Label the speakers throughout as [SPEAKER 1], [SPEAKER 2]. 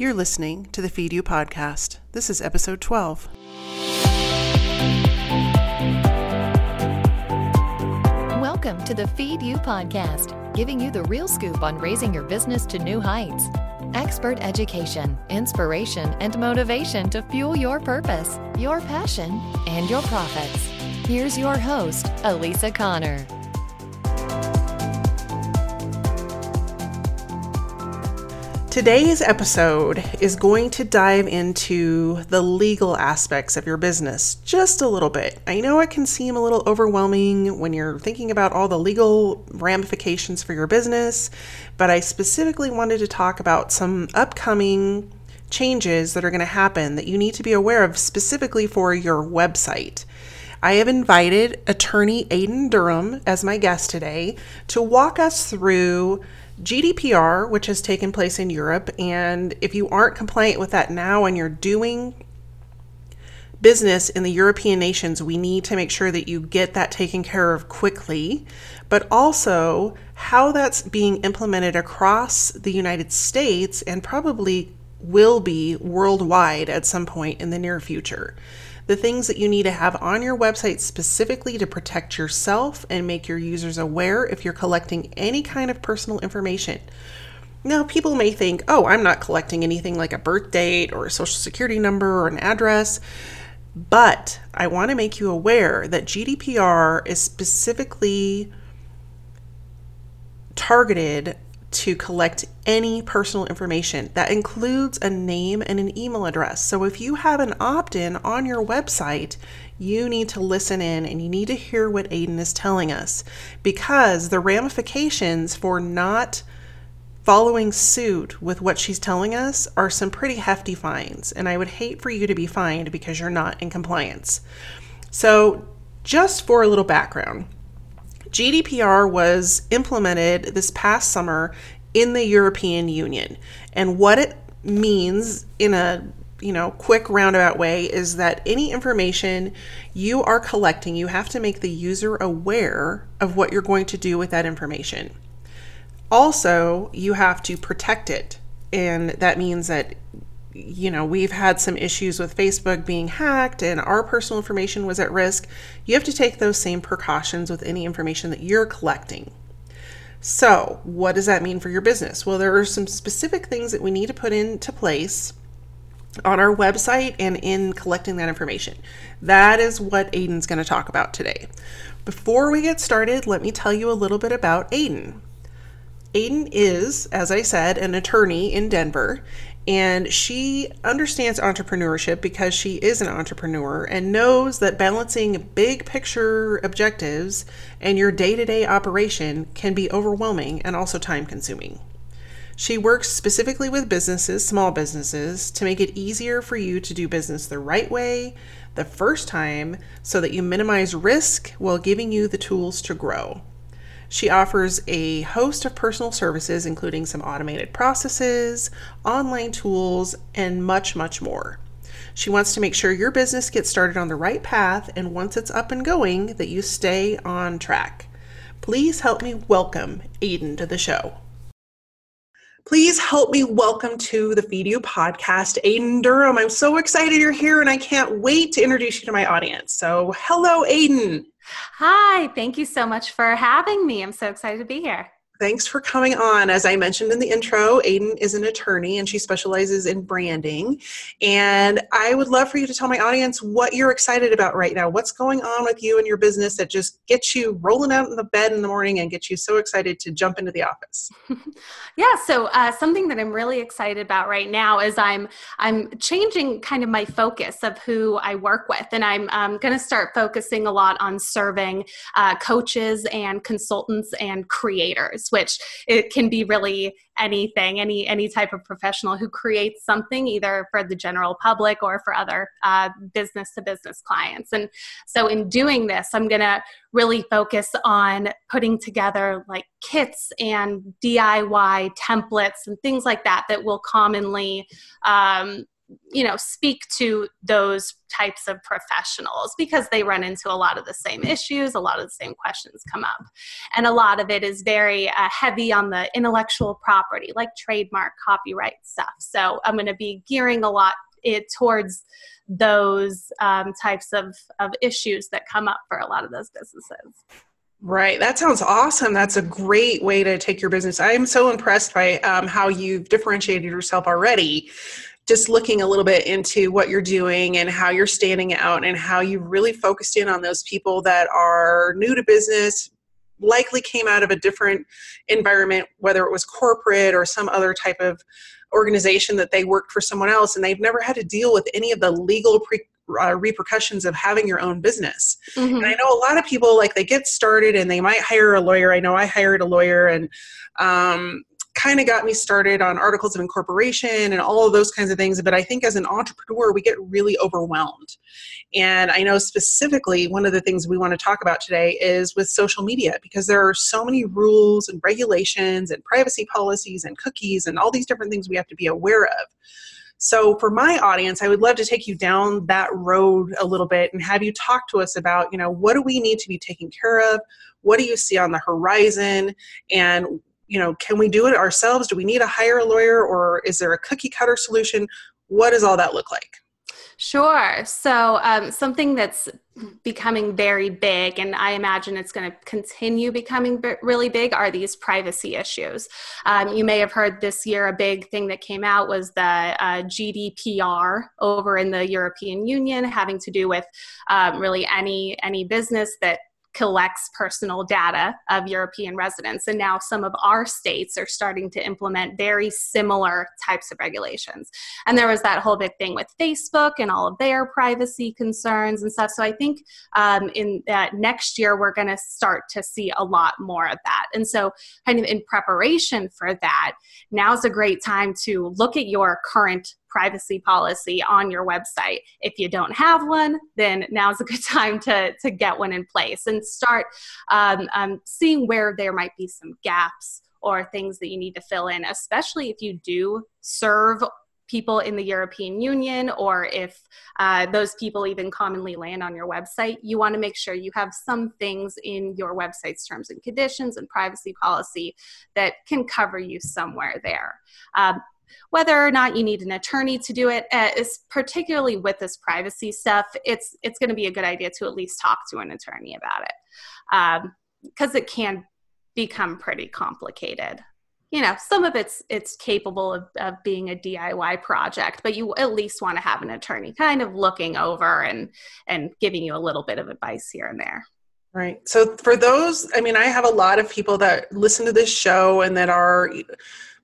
[SPEAKER 1] You're listening to the Feed You podcast. This is episode 12.
[SPEAKER 2] Welcome to the Feed You podcast, giving you the real scoop on raising your business to new heights. Expert education, inspiration, and motivation to fuel your purpose, your passion, and your profits. Here's your host, Elisa Connor.
[SPEAKER 1] Today's episode is going to dive into the legal aspects of your business just a little bit. I know it can seem a little overwhelming when you're thinking about all the legal ramifications for your business, but I specifically wanted to talk about some upcoming changes that are going to happen that you need to be aware of specifically for your website. I have invited attorney Aiden Durham as my guest today to walk us through GDPR, which has taken place in Europe, and if you aren't compliant with that now and you're doing business in the European nations, we need to make sure that you get that taken care of quickly, but also how that's being implemented across the United States and probably will be worldwide at some point in the near future the things that you need to have on your website specifically to protect yourself and make your users aware if you're collecting any kind of personal information. Now, people may think, oh, I'm not collecting anything like a birth date or a social security number or an address. But I want to make you aware that GDPR is specifically targeted to collect any personal information. That includes a name and an email address. So if you have an opt in on your website, you need to listen in and you need to hear what Aiden is telling us because the ramifications for not following suit with what she's telling us are some pretty hefty fines. And I would hate for you to be fined because you're not in compliance. So, just for a little background, GDPR was implemented this past summer in the European Union. And what it means in a you know, quick roundabout way is that any information you are collecting, you have to make the user aware of what you're going to do with that information. Also, you have to protect it. And that means that you know, we've had some issues with Facebook being hacked and our personal information was at risk. You have to take those same precautions with any information that you're collecting. So, what does that mean for your business? Well, there are some specific things that we need to put into place on our website and in collecting that information. That is what Aiden's going to talk about today. Before we get started, let me tell you a little bit about Aiden. Aiden is, as I said, an attorney in Denver, and she understands entrepreneurship because she is an entrepreneur and knows that balancing big picture objectives and your day to day operation can be overwhelming and also time consuming. She works specifically with businesses, small businesses, to make it easier for you to do business the right way the first time so that you minimize risk while giving you the tools to grow. She offers a host of personal services, including some automated processes, online tools, and much, much more. She wants to make sure your business gets started on the right path and once it's up and going, that you stay on track. Please help me welcome Aiden to the show. Please help me welcome to the Feed You podcast, Aiden Durham. I'm so excited you're here and I can't wait to introduce you to my audience. So, hello, Aiden.
[SPEAKER 3] Hi, thank you so much for having me. I'm so excited to be here.
[SPEAKER 1] Thanks for coming on. As I mentioned in the intro, Aiden is an attorney and she specializes in branding. And I would love for you to tell my audience what you're excited about right now. What's going on with you and your business that just gets you rolling out in the bed in the morning and gets you so excited to jump into the office?
[SPEAKER 3] yeah, so uh, something that I'm really excited about right now is I'm I'm changing kind of my focus of who I work with, and I'm um, going to start focusing a lot on serving uh, coaches and consultants and creators which it can be really anything, any any type of professional who creates something either for the general public or for other business to business clients. And so in doing this, I'm going to really focus on putting together like kits and DIY templates and things like that that will commonly um, you know speak to those types of professionals because they run into a lot of the same issues a lot of the same questions come up and a lot of it is very uh, heavy on the intellectual property like trademark copyright stuff so i'm going to be gearing a lot it towards those um, types of, of issues that come up for a lot of those businesses
[SPEAKER 1] Right. That sounds awesome. That's a great way to take your business. I am so impressed by um, how you've differentiated yourself already. Just looking a little bit into what you're doing and how you're standing out and how you've really focused in on those people that are new to business, likely came out of a different environment, whether it was corporate or some other type of organization that they worked for someone else and they've never had to deal with any of the legal pre- uh, repercussions of having your own business. Mm-hmm. And I know a lot of people like they get started and they might hire a lawyer. I know I hired a lawyer and um, kind of got me started on articles of incorporation and all of those kinds of things. But I think as an entrepreneur, we get really overwhelmed. And I know specifically one of the things we want to talk about today is with social media because there are so many rules and regulations and privacy policies and cookies and all these different things we have to be aware of. So, for my audience, I would love to take you down that road a little bit and have you talk to us about, you know, what do we need to be taking care of? What do you see on the horizon? And, you know, can we do it ourselves? Do we need to hire a lawyer or is there a cookie cutter solution? What does all that look like?
[SPEAKER 3] Sure. So, um, something that's becoming very big, and I imagine it's going to continue becoming b- really big, are these privacy issues. Um, you may have heard this year a big thing that came out was the uh, GDPR over in the European Union, having to do with um, really any any business that collects personal data of European residents. And now some of our states are starting to implement very similar types of regulations. And there was that whole big thing with Facebook and all of their privacy concerns and stuff. So I think um, in uh, next year, we're going to start to see a lot more of that. And so, kind of in preparation for that, now's a great time to look at your current privacy policy on your website. If you don't have one, then now's a good time to, to get one in place and start um, um, seeing where there might be some gaps or things that you need to fill in, especially if you do serve people in the European Union or if uh, those people even commonly land on your website, you want to make sure you have some things in your website's terms and conditions and privacy policy that can cover you somewhere there. Um, whether or not you need an attorney to do it uh, is particularly with this privacy stuff it's it's going to be a good idea to at least talk to an attorney about it because um, it can become pretty complicated. You know some of it's it's capable of, of being a diy project but you at least want to have an attorney kind of looking over and and giving you a little bit of advice here and there.
[SPEAKER 1] Right. So for those i mean i have a lot of people that listen to this show and that are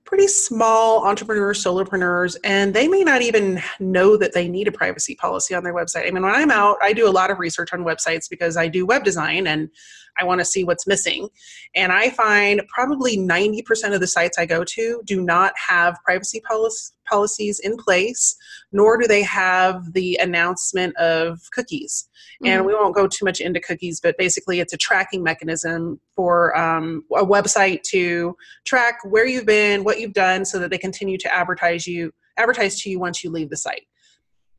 [SPEAKER 1] pretty small entrepreneurs, solopreneurs, and they may not even know that they need a privacy policy on their website. I mean, when I'm out, I do a lot of research on websites because I do web design and I want to see what's missing. And I find probably 90% of the sites I go to do not have privacy policy, policies in place, nor do they have the announcement of cookies. Mm-hmm. And we won't go too much into cookies, but basically, it's a tracking mechanism for um, a website to track where you've been, what you've done, so that they continue to advertise you advertise to you once you leave the site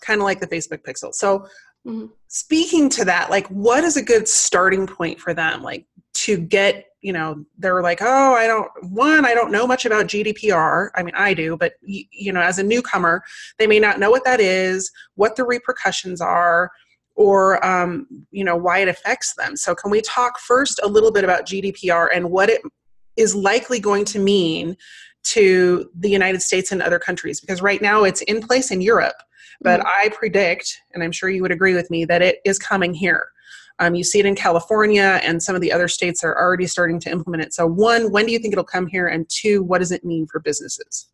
[SPEAKER 1] kind of like the facebook pixel so Mm-hmm. Speaking to that, like, what is a good starting point for them? Like, to get, you know, they're like, oh, I don't, one, I don't know much about GDPR. I mean, I do, but, you, you know, as a newcomer, they may not know what that is, what the repercussions are, or, um, you know, why it affects them. So, can we talk first a little bit about GDPR and what it is likely going to mean to the United States and other countries? Because right now it's in place in Europe but mm-hmm. I predict, and I'm sure you would agree with me, that it is coming here. Um, you see it in California, and some of the other states are already starting to implement it. So, one, when do you think it'll come here? And two, what does it mean for businesses?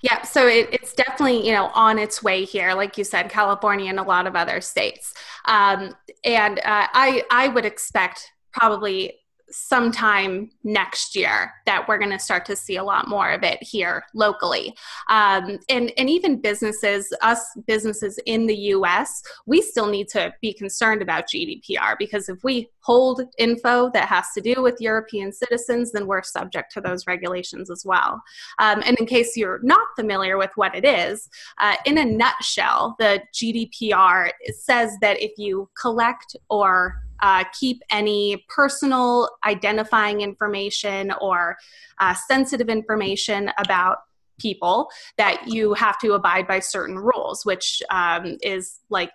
[SPEAKER 3] Yeah, so it, it's definitely you know on its way here, like you said, California and a lot of other states. Um, and uh, I I would expect probably sometime next year that we're going to start to see a lot more of it here locally. Um, and, and even businesses, us businesses in the US, we still need to be concerned about GDPR because if we hold info that has to do with European citizens, then we're subject to those regulations as well. Um, and in case you're not familiar with what it is, uh, in a nutshell, the GDPR says that if you collect or uh, keep any personal identifying information or uh, sensitive information about people that you have to abide by certain rules, which um, is like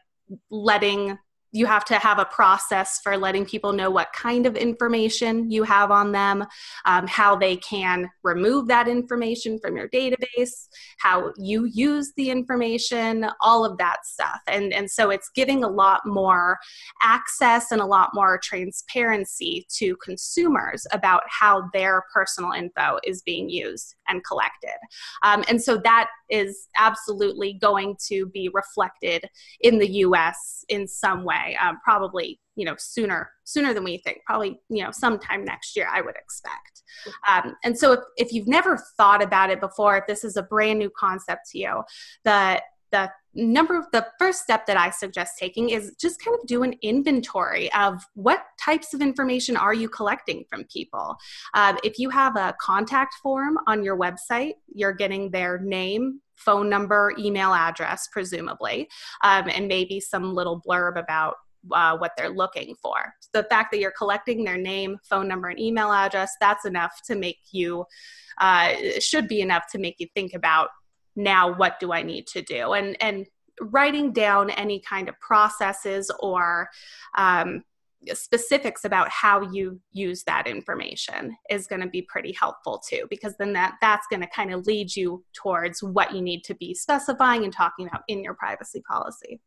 [SPEAKER 3] letting you have to have a process for letting people know what kind of information you have on them, um, how they can remove that information from your database, how you use the information, all of that stuff. And, and so it's giving a lot more access and a lot more transparency to consumers about how their personal info is being used and collected. Um, and so that is absolutely going to be reflected in the US in some way, um, probably you know sooner sooner than we think probably you know sometime next year i would expect. Um, and so if, if you've never thought about it before if this is a brand new concept to you. The the number the first step that i suggest taking is just kind of do an inventory of what types of information are you collecting from people. Um, if you have a contact form on your website you're getting their name phone number email address presumably um, and maybe some little blurb about uh, what they're looking for. The fact that you're collecting their name, phone number, and email address, that's enough to make you, uh, should be enough to make you think about now what do I need to do? And, and writing down any kind of processes or um, specifics about how you use that information is going to be pretty helpful too because then that that's going to kind of lead you towards what you need to be specifying and talking about in your privacy policy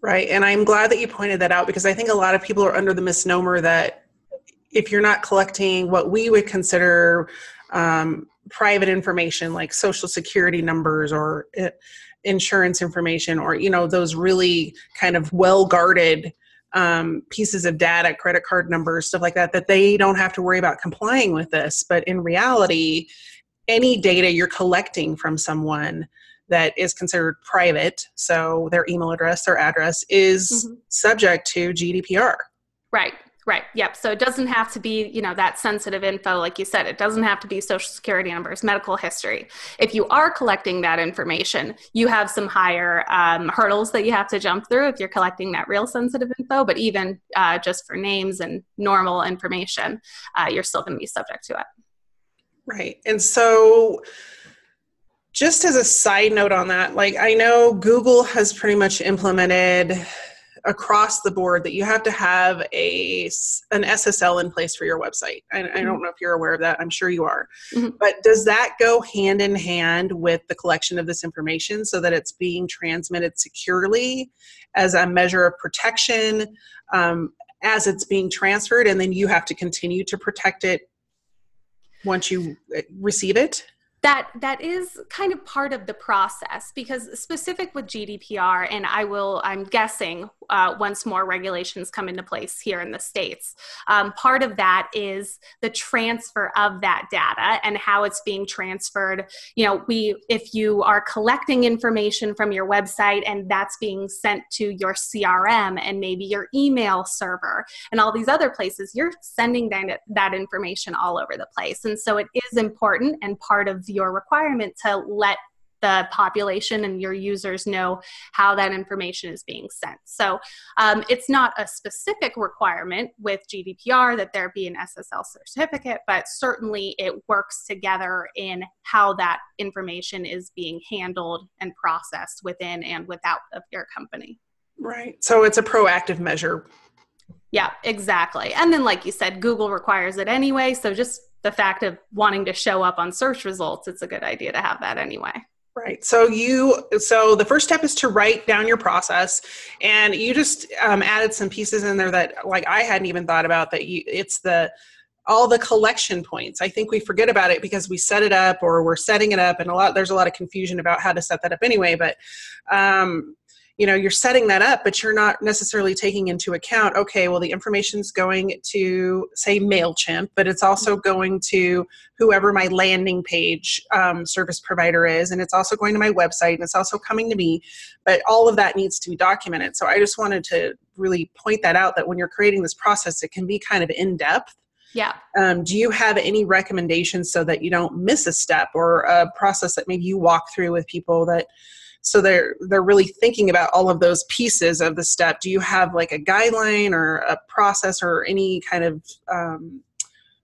[SPEAKER 1] Right. And I'm glad that you pointed that out because I think a lot of people are under the misnomer that if you're not collecting what we would consider um, private information like social security numbers or uh, insurance information or you know those really kind of well guarded um, pieces of data credit card numbers stuff like that that they don't have to worry about complying with this but in reality any data you're collecting from someone that is considered private, so their email address, their address, is mm-hmm. subject to GDPR.
[SPEAKER 3] Right. Right. Yep. So it doesn't have to be, you know, that sensitive info, like you said. It doesn't have to be social security numbers, medical history. If you are collecting that information, you have some higher um, hurdles that you have to jump through if you're collecting that real sensitive info. But even uh, just for names and normal information, uh, you're still going to be subject to it.
[SPEAKER 1] Right. And so just as a side note on that, like I know Google has pretty much implemented across the board that you have to have a an SSL in place for your website. I, mm-hmm. I don't know if you're aware of that. I'm sure you are. Mm-hmm. But does that go hand in hand with the collection of this information so that it's being transmitted securely as a measure of protection um, as it's being transferred, and then you have to continue to protect it once you uh, receive it?
[SPEAKER 3] that that is kind of part of the process because specific with gdpr and i will i'm guessing uh, once more regulations come into place here in the states. Um, part of that is the transfer of that data and how it's being transferred. You know we if you are collecting information from your website and that's being sent to your crm and maybe your email server and all these other places you're sending that, that information all over the place. And so it is important and part of your requirement to let the population and your users know how that information is being sent. So um, it's not a specific requirement with GDPR that there be an SSL certificate, but certainly it works together in how that information is being handled and processed within and without of your company.
[SPEAKER 1] Right. So it's a proactive measure.
[SPEAKER 3] Yeah, exactly. And then, like you said, Google requires it anyway. So just the fact of wanting to show up on search results, it's a good idea to have that anyway.
[SPEAKER 1] Right. So you so the first step is to write down your process, and you just um, added some pieces in there that like I hadn't even thought about. That you it's the all the collection points. I think we forget about it because we set it up or we're setting it up, and a lot there's a lot of confusion about how to set that up anyway. But um, you know you're setting that up but you're not necessarily taking into account okay well the information's going to say mailchimp but it's also mm-hmm. going to whoever my landing page um, service provider is and it's also going to my website and it's also coming to me but all of that needs to be documented so i just wanted to really point that out that when you're creating this process it can be kind of in depth
[SPEAKER 3] yeah.
[SPEAKER 1] Um, do you have any recommendations so that you don't miss a step or a process that maybe you walk through with people that so they're they're really thinking about all of those pieces of the step. Do you have like a guideline or a process or any kind of um,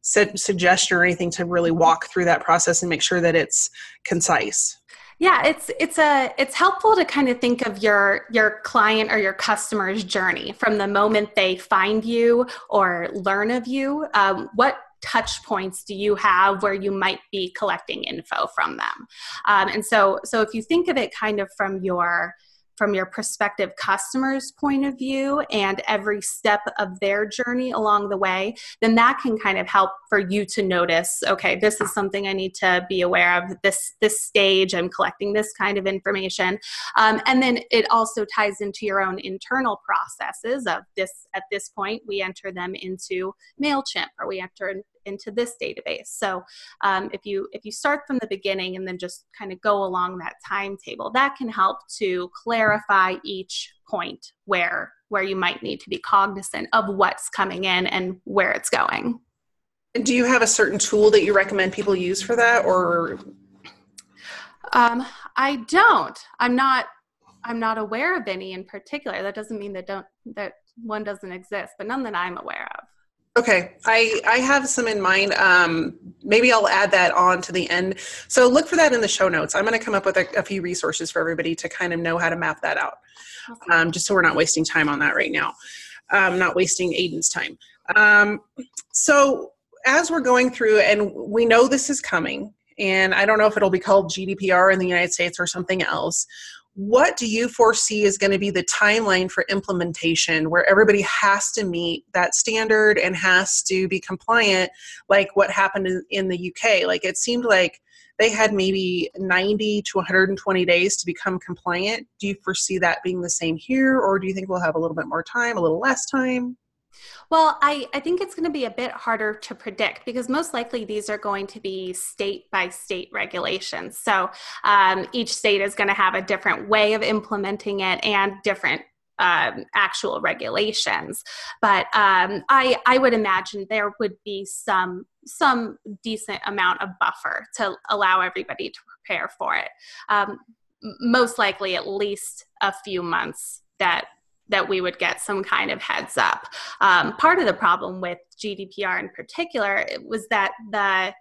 [SPEAKER 1] suggestion or anything to really walk through that process and make sure that it's concise?
[SPEAKER 3] Yeah it's it's a it's helpful to kind of think of your your client or your customer's journey from the moment they find you or learn of you. Um, what touch points do you have where you might be collecting info from them? Um, and so so if you think of it kind of from your from your prospective customer's point of view and every step of their journey along the way, then that can kind of help for you to notice, okay, this is something I need to be aware of. This this stage, I'm collecting this kind of information, um, and then it also ties into your own internal processes of this. At this point, we enter them into Mailchimp, or we enter into this database. So um, if you if you start from the beginning and then just kind of go along that timetable, that can help to clarify each point where where you might need to be cognizant of what's coming in and where it's going.
[SPEAKER 1] Do you have a certain tool that you recommend people use for that, or?
[SPEAKER 3] Um, I don't. I'm not. I'm not aware of any in particular. That doesn't mean that don't that one doesn't exist, but none that I'm aware of.
[SPEAKER 1] Okay, I I have some in mind. Um, maybe I'll add that on to the end. So look for that in the show notes. I'm going to come up with a, a, few resources for everybody to kind of know how to map that out, um, just so we're not wasting time on that right now. Um, not wasting Aiden's time. Um, so as we're going through, and we know this is coming, and I don't know if it'll be called GDPR in the United States or something else what do you foresee is going to be the timeline for implementation where everybody has to meet that standard and has to be compliant like what happened in, the uk like it seemed like they had maybe 90 to 120 days to become compliant. Do you foresee that being the same here or do you think we'll have a little bit more time a little less time
[SPEAKER 3] well, I, I think it's going to be a bit harder to predict because most likely these are going to be state by state regulations. So um, each state is going to have a different way of implementing it and different um, actual regulations. But um, I, I would imagine there would be some some decent amount of buffer to allow everybody to prepare for it. Um, most likely, at least a few months that that we would get some kind of heads up. Um, part of the problem with GDPR in particular was that the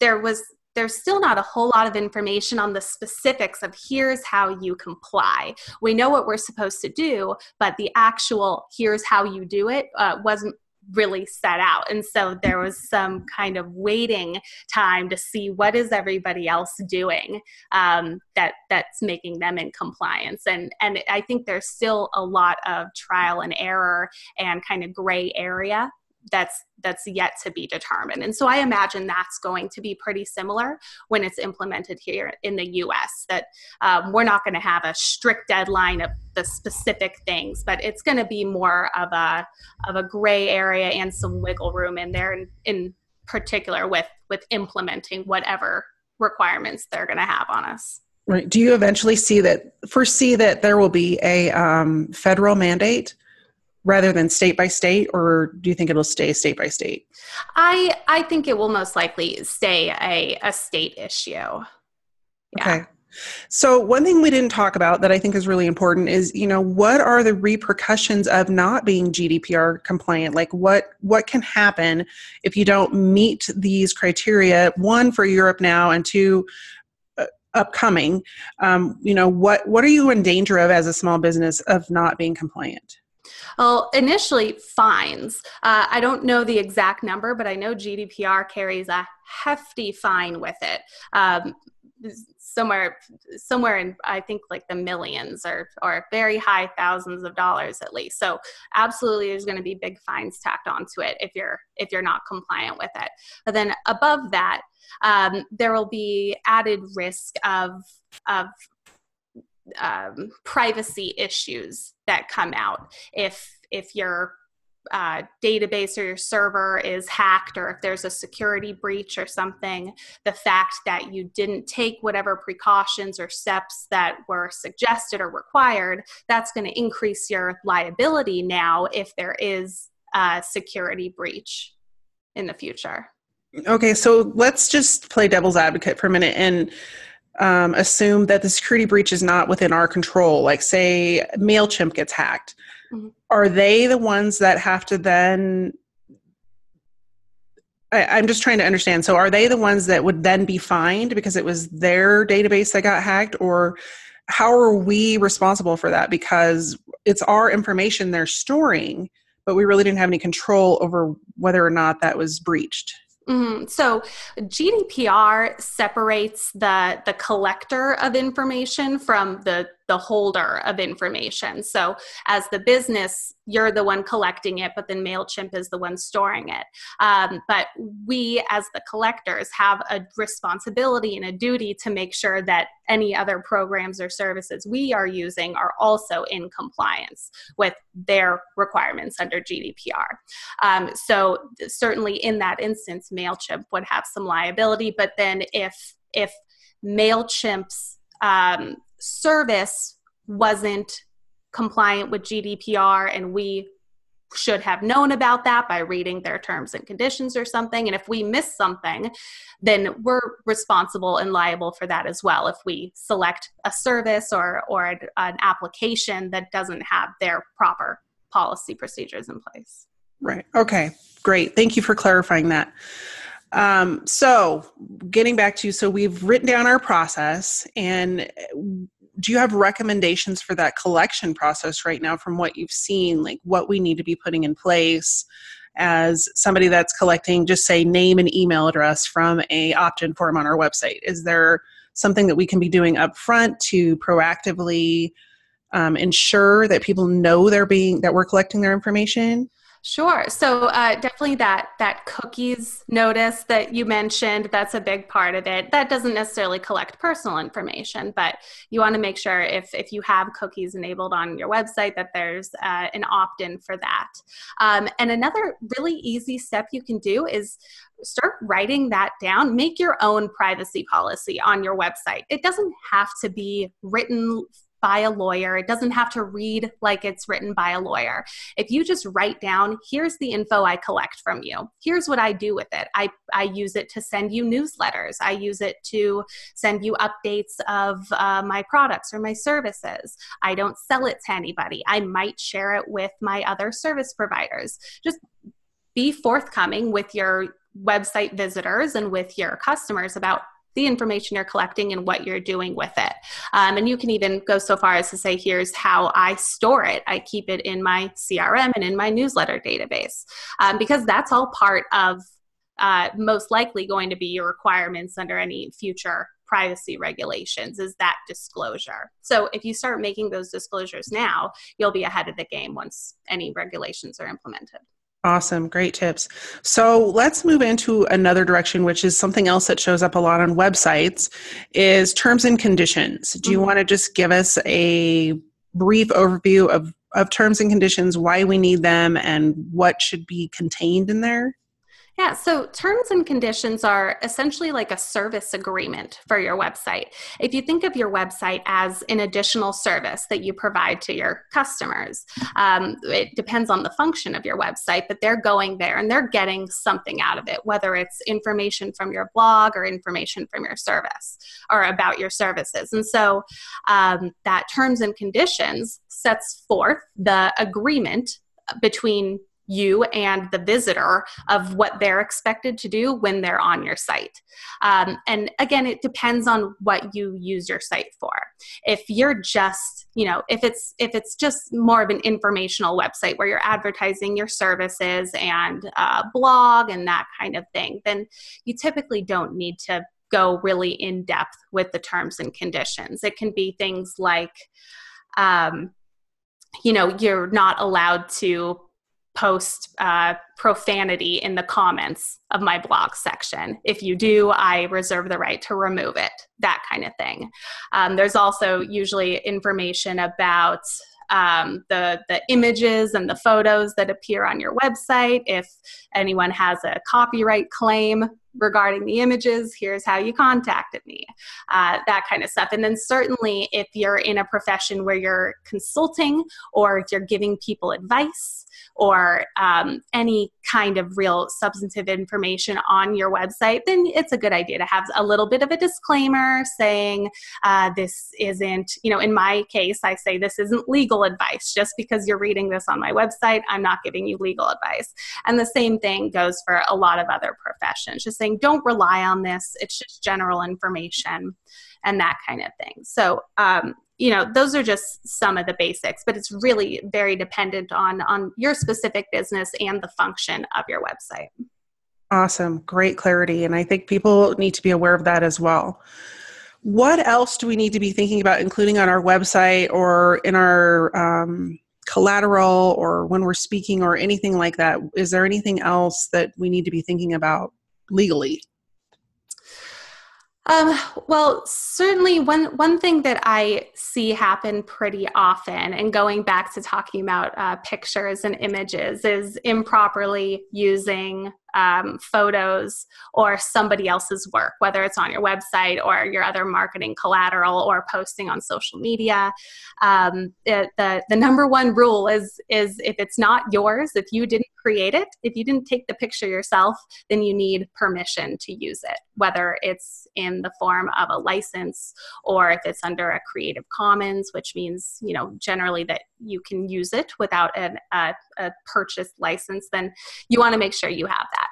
[SPEAKER 3] there was there's still not a whole lot of information on the specifics of here's how you comply. We know what we're supposed to do, but the actual here's how you do it uh, wasn't really set out. And so there was some kind of waiting time to see what is everybody else doing um, that that's making them in compliance. And and i think there's still a lot of trial and error and kind of gray area that's that's yet to be determined. And so i imagine that's going to be pretty similar when it's implemented here in the us that um, we're not going to have a strict deadline of the specific things but it's going to be more of a of a gray area and some wiggle room in there in, in particular with with implementing whatever requirements they're going to have on us.
[SPEAKER 1] Right. Do you eventually see that foresee that there will be a um, federal mandate rather than state by state or do you think it'll stay state by state?
[SPEAKER 3] I i think it will most likely stay a, a state issue. Yeah.
[SPEAKER 1] okay. So one thing we didn't talk about that i think is really important is you know what are the repercussions of not being gdpr compliant? Like what what can happen if you don't meet these criteria? One for europe now and two uh, upcoming. Um, you know what what are you in danger of as a small business of not being compliant
[SPEAKER 3] well, initially, fines. Uh, I don't know the exact number, but I know GDPR carries a hefty fine with it. Um, somewhere somewhere in i think like the millions or or very high thousands of dollars at least so absolutely there's going to be big fines tacked onto it if you're if you're not compliant with it but then above that um, there will be added risk of of um, privacy issues that come out. If if your uh, database or your server is hacked or if there's a security breach or something the fact that you didn't take whatever precautions or steps that were suggested or required that's going to increase your liability now if there is a security breach in the future.
[SPEAKER 1] Okay so let's just play devil's advocate for a minute and um, assume that the security breach is not within our control. Like, say, MailChimp gets hacked. Mm-hmm. Are they the ones that have to then? I, am just trying to understand. So, are they the ones that would then be fined because it was their database that got hacked? Or how are we responsible for that? Because it's our information they're storing, but we really didn't have any control over whether or not that was breached.
[SPEAKER 3] Mm-hmm. So GDPR separates the the collector of information from the the holder of information. So, as the business, you're the one collecting it, but then MailChimp is the one storing it. Um, but we, as the collectors, have a responsibility and a duty to make sure that any other programs or services we are using are also in compliance with their requirements under GDPR. Um, so, certainly in that instance, MailChimp would have some liability, but then if if MailChimp's um, service wasn't compliant with GDPR and we should have known about that by reading their terms and conditions or something. And if we miss something, then we're responsible and liable for that as well. If we select a service or, or an application that doesn't have their proper policy procedures in place.
[SPEAKER 1] Right. Okay. Great. Thank you for clarifying that. Um, so, getting back to you, so we've written down our process, and do you have recommendations for that collection process right now from what you've seen like what we need to be putting in place as somebody that's collecting just say name and email address from a opt-in form on our website? Is there something that we can be doing up front to proactively um, ensure that people know they're being that we're collecting their information
[SPEAKER 3] Sure. So uh, definitely that that cookies notice that you mentioned. That's a big part of it. That doesn't necessarily collect personal information, but you want to make sure if if you have cookies enabled on your website that there's uh, an opt-in for that. Um, and another really easy step you can do is start writing that down. Make your own privacy policy on your website. It doesn't have to be written by a lawyer. It doesn't have to read like it's written by a lawyer. If you just write down, here's the info I collect from you. Here's what I do with it. I, I use it to send you newsletters. I use it to send you updates of uh, my products or my services. I don't sell it to anybody. I might share it with my other service providers. Just be forthcoming with your website visitors and with your customers about the information you're collecting and what you're doing with it. Um, and you can even go so far as to say, here's how I store it. I keep it in my CRM and in my newsletter database um, because that's all part of uh, most likely going to be your requirements under any future privacy regulations is that disclosure. So if you start making those disclosures now, you'll be ahead of the game once any regulations are implemented.
[SPEAKER 1] Awesome. Great tips. So let's move into another direction, which is something else that shows up a lot on websites is terms and conditions. Do you mm-hmm. want to just give us a brief overview of, of terms and conditions, why we need them, and what should be contained in there?
[SPEAKER 3] Yeah, so terms and conditions are essentially like a service agreement for your website. If you think of your website as an additional service that you provide to your customers, um, it depends on the function of your website, but they're going there and they're getting something out of it, whether it's information from your blog or information from your service or about your services. And so um, that terms and conditions sets forth the agreement between you and the visitor of what they're expected to do when they're on your site. Um, and again, it depends on what you use your site for. If you're just, you know, if it's if it's just more of an informational website where you're advertising your services and uh, blog and that kind of thing, then you typically don't need to go really in depth with the terms and conditions. It can be things like, um, you know, you're not allowed to post uh, profanity in the comments of my blog section. If you do, I reserve the right to remove it, that kind of thing. Um, there's also usually information about um, the the images and the photos that appear on your website. If anyone has a copyright claim regarding the images, here's how you contacted me, uh, that kind of stuff. And then certainly if you're in a profession where you're consulting or if you're giving people advice or um, any kind of real substantive information on your website, then it's a good idea to have a little bit of a disclaimer saying uh, this isn't, you know, in my case, I say this isn't legal advice. Just because you're reading this on my website, I'm not giving you legal advice. And the same thing goes for a lot of other professions. Just saying, don't rely on this, it's just general information and that kind of thing. So, um, you know those are just some of the basics but it's really very dependent on on your specific business and the function of your website.
[SPEAKER 1] Awesome. Great clarity and i think people need to be aware of that as well. What else do we need to be thinking about including on our website or in our um, collateral or when we're speaking or anything like that? Is there anything else that we need to be thinking about legally
[SPEAKER 3] um, well, certainly one one thing that I see happen pretty often, and going back to talking about uh, pictures and images, is improperly using um, photos or somebody else's work, whether it's on your website or your other marketing collateral or posting on social media. Um, it, the the number one rule is is if it's not yours, if you didn't create it, if you didn't take the picture yourself, then you need permission to use it, whether it's in the form of a license or if it's under a Creative Commons, which means, you know, generally that you can use it without an, a, a purchased license, then you want to make sure you have that.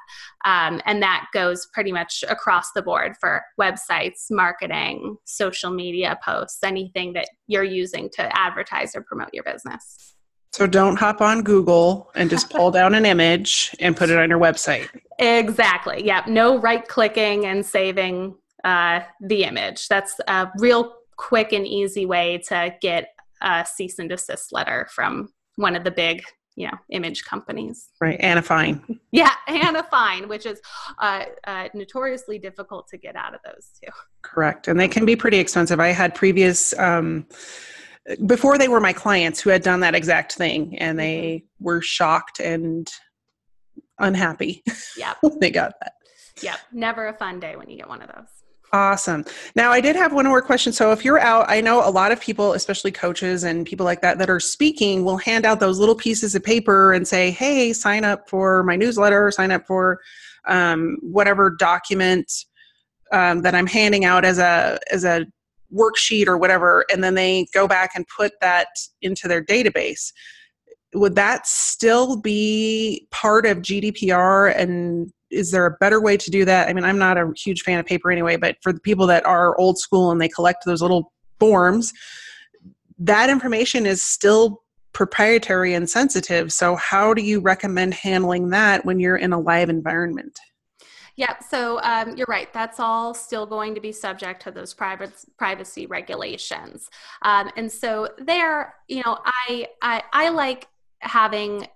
[SPEAKER 3] Um, and that goes pretty much across the board for websites, marketing, social media posts, anything that you're using to advertise or promote your business.
[SPEAKER 1] So don't hop on Google and just pull down an image and put it on your website.
[SPEAKER 3] Exactly. Yep. No right clicking and saving uh, the image. That's a real quick and easy way to get a cease and desist letter from one of the big you know image companies
[SPEAKER 1] right and a fine
[SPEAKER 3] yeah and a fine which is uh, uh, notoriously difficult to get out of those too
[SPEAKER 1] correct and they can be pretty expensive i had previous um, before they were my clients who had done that exact thing and they mm-hmm. were shocked and unhappy
[SPEAKER 3] yeah
[SPEAKER 1] they got that
[SPEAKER 3] yep never a fun day when you get one of those
[SPEAKER 1] Awesome. Now, I did have one more question. So, if you're out, I know a lot of people, especially coaches and people like that, that are speaking, will hand out those little pieces of paper and say, "Hey, sign up for my newsletter. Sign up for um, whatever document um, that I'm handing out as a as a worksheet or whatever," and then they go back and put that into their database. Would that still be part of GDPR and is there a better way to do that? I mean, I'm not a huge fan of paper anyway, but for the people that are old school and they collect those little forms, that information is still proprietary and sensitive. So, how do you recommend handling that when you're in a live environment?
[SPEAKER 3] Yeah, so um, you're right. That's all still going to be subject to those private privacy regulations. Um, and so there, you know, I I, I like having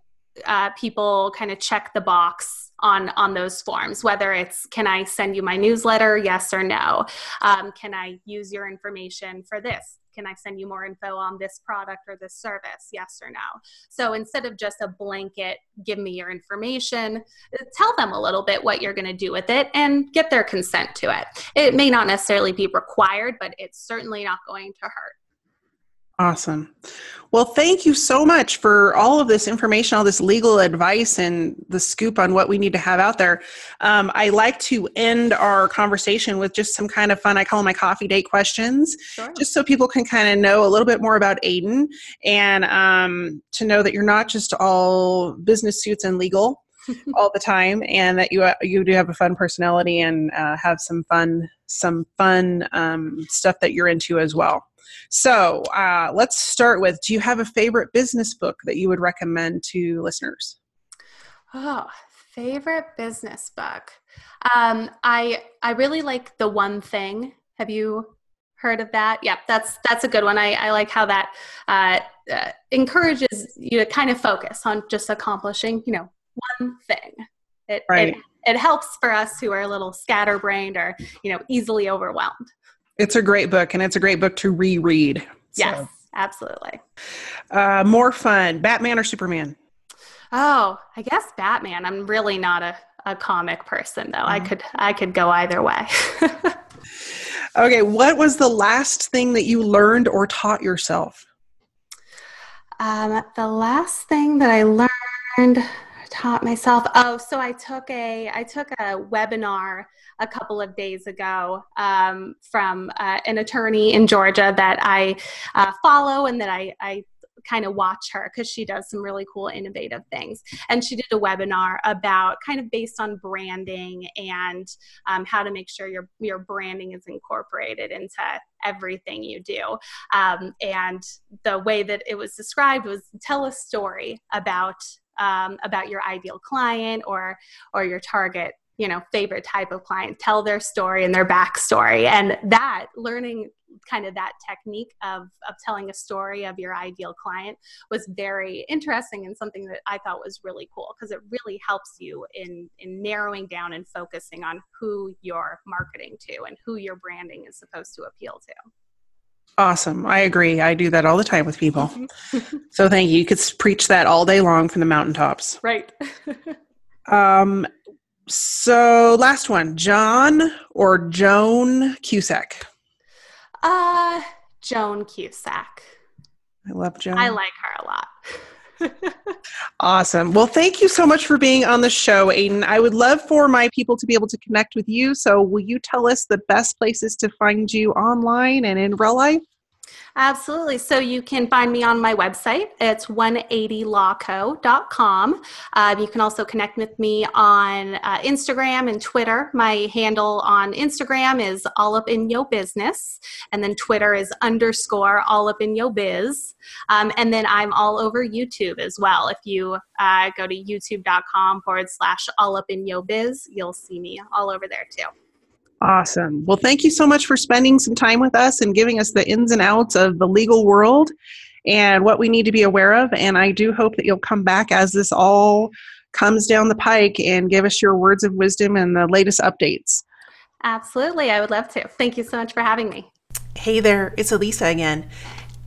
[SPEAKER 3] uh, people kind of check the box on on those forms whether it's can i send you my newsletter yes or no um, can i use your information for this can i send you more info on this product or this service yes or no? So instead of just a blanket give me your information uh, tell them a little bit what you're going to do with it and get their consent to it. It may not necessarily be required but it's certainly not going to hurt
[SPEAKER 1] Awesome. Well, thank you so much for all of this information, all this legal advice, and the scoop on what we need to have out there. Um, I like to end our conversation with just some kind of fun, I call them my coffee date questions, sure. just so people can kind of know a little bit more about Aiden and um, to know that you're not just all business suits and legal. all the time and that you uh, you do have a fun personality and uh, have some fun some fun um, stuff that you're into as well so uh, let's start with do you have a favorite business book that you would recommend to listeners?
[SPEAKER 3] Oh, favorite business book. Um, I I really like the one thing. Have you heard of that? Yep, that's that's a good one. I, I like how that uh, uh, encourages you to kind of focus on just accomplishing, you know, one thing. It, right. it, it helps for us who are a little scatterbrained or, you know, easily overwhelmed.
[SPEAKER 1] It's a great book and it's a great book to reread.
[SPEAKER 3] Yes, so. absolutely.
[SPEAKER 1] Uh, more fun, Batman or Superman?
[SPEAKER 3] Oh, I guess Batman. I'm really not a, a comic person though. Mm-hmm. I could I could go either way.
[SPEAKER 1] okay, what was the last thing that you learned or taught yourself?
[SPEAKER 3] Um, the last thing that I learned taught myself. Oh so i took a i took a webinar a couple of days ago um, from uh, an attorney in georgia that i uh, follow and that i, I kind of watch her because she does some really cool innovative things. And she did a webinar about kind of based on branding and um, how to make sure your your branding is incorporated into everything you do. Um, and the way that it was described was tell a story about um, about your ideal client or or your target you know favorite type of client tell their story and their backstory and that learning kind of that technique of of telling a story of your ideal client was very interesting and something that I thought was really cool because it really helps you in in narrowing down and focusing on who you're marketing to and who your branding is supposed to appeal to.
[SPEAKER 1] Awesome. I agree. I do that all the time with people. so thank you. You could preach that all day long from the mountaintops.
[SPEAKER 3] Right.
[SPEAKER 1] um so last one, John or Joan Cusack?
[SPEAKER 3] Uh Joan Cusack.
[SPEAKER 1] I love Joan.
[SPEAKER 3] I like her a lot.
[SPEAKER 1] awesome. Well, thank you so much for being on the show, Aiden. I would love for my people to be able to connect with you. So, will you tell us the best places to find you online and in real life?
[SPEAKER 3] Absolutely. So you can find me on my website. It's 180lawco.com. Um, you can also connect with me on uh, Instagram and Twitter. My handle on Instagram is all up in yo business, and then Twitter is underscore all up in yo biz. Um, and then I'm all over YouTube as well. If you uh, go to youtube.com forward slash all up in yo biz, you'll see me all over there too.
[SPEAKER 1] Awesome. Well, thank you so much for spending some time with us and giving us the ins and outs of the legal world and what we need to be aware of. And I do hope that you'll come back as this all comes down the pike and give us your words of wisdom and the latest updates.
[SPEAKER 3] Absolutely. I would love to. Thank you so much for having me.
[SPEAKER 1] Hey there, it's Elisa again.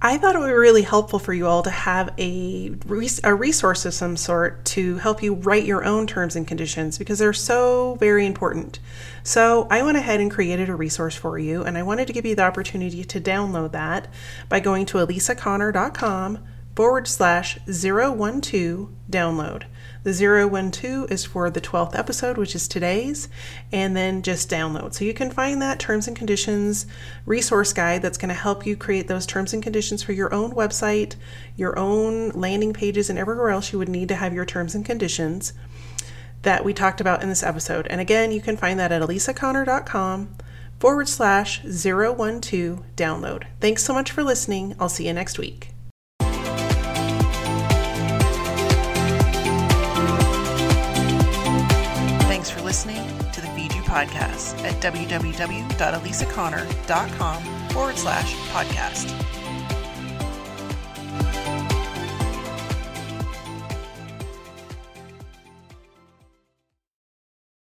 [SPEAKER 1] I thought it would be really helpful for you all to have a, a resource of some sort to help you write your own terms and conditions because they're so very important. So I went ahead and created a resource for you, and I wanted to give you the opportunity to download that by going to elisaconnor.com forward slash 012 download. The 012 is for the 12th episode, which is today's, and then just download. So you can find that terms and conditions resource guide that's going to help you create those terms and conditions for your own website, your own landing pages, and everywhere else you would need to have your terms and conditions that we talked about in this episode. And again, you can find that at elisaconnor.com forward slash 012 download. Thanks so much for listening. I'll see you next week. Podcast at www.elisaconnor.com forward slash podcast.